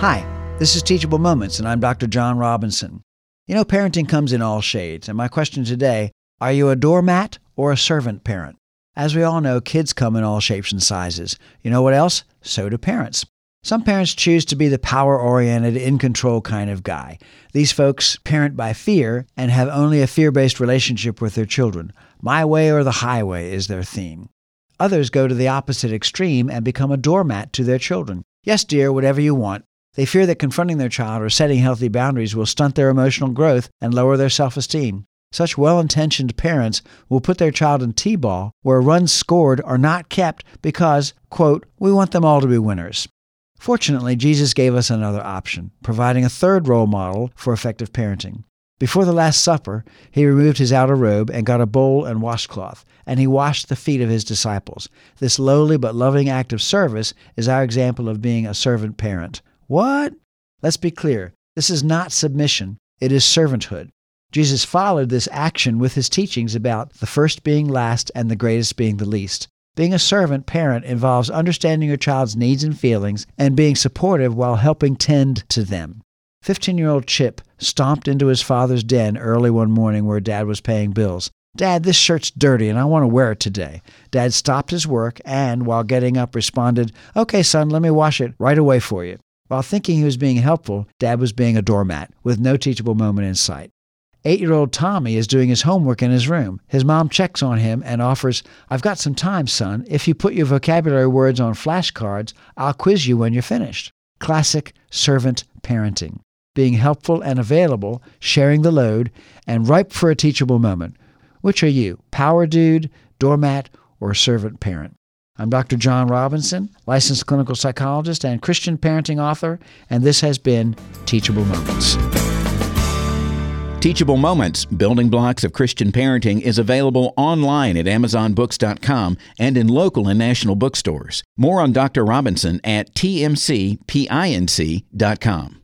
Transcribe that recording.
Hi, this is Teachable Moments, and I'm Dr. John Robinson. You know, parenting comes in all shades, and my question today are you a doormat or a servant parent? As we all know, kids come in all shapes and sizes. You know what else? So do parents. Some parents choose to be the power oriented, in control kind of guy. These folks parent by fear and have only a fear based relationship with their children. My way or the highway is their theme. Others go to the opposite extreme and become a doormat to their children. Yes, dear, whatever you want. They fear that confronting their child or setting healthy boundaries will stunt their emotional growth and lower their self esteem. Such well intentioned parents will put their child in T ball where runs scored are not kept because, quote, we want them all to be winners. Fortunately, Jesus gave us another option, providing a third role model for effective parenting. Before the Last Supper, he removed his outer robe and got a bowl and washcloth, and he washed the feet of his disciples. This lowly but loving act of service is our example of being a servant parent. What? Let's be clear. This is not submission, it is servanthood. Jesus followed this action with his teachings about the first being last and the greatest being the least. Being a servant parent involves understanding your child's needs and feelings and being supportive while helping tend to them. 15 year old Chip stomped into his father's den early one morning where Dad was paying bills. Dad, this shirt's dirty and I want to wear it today. Dad stopped his work and, while getting up, responded, Okay, son, let me wash it right away for you. While thinking he was being helpful, Dad was being a doormat with no teachable moment in sight. Eight year old Tommy is doing his homework in his room. His mom checks on him and offers, I've got some time, son. If you put your vocabulary words on flashcards, I'll quiz you when you're finished. Classic servant parenting. Being helpful and available, sharing the load, and ripe for a teachable moment. Which are you, power dude, doormat, or servant parent? I'm Dr. John Robinson, licensed clinical psychologist and Christian parenting author, and this has been Teachable Moments. Teachable Moments Building Blocks of Christian Parenting is available online at AmazonBooks.com and in local and national bookstores. More on Dr. Robinson at TMCPINC.com.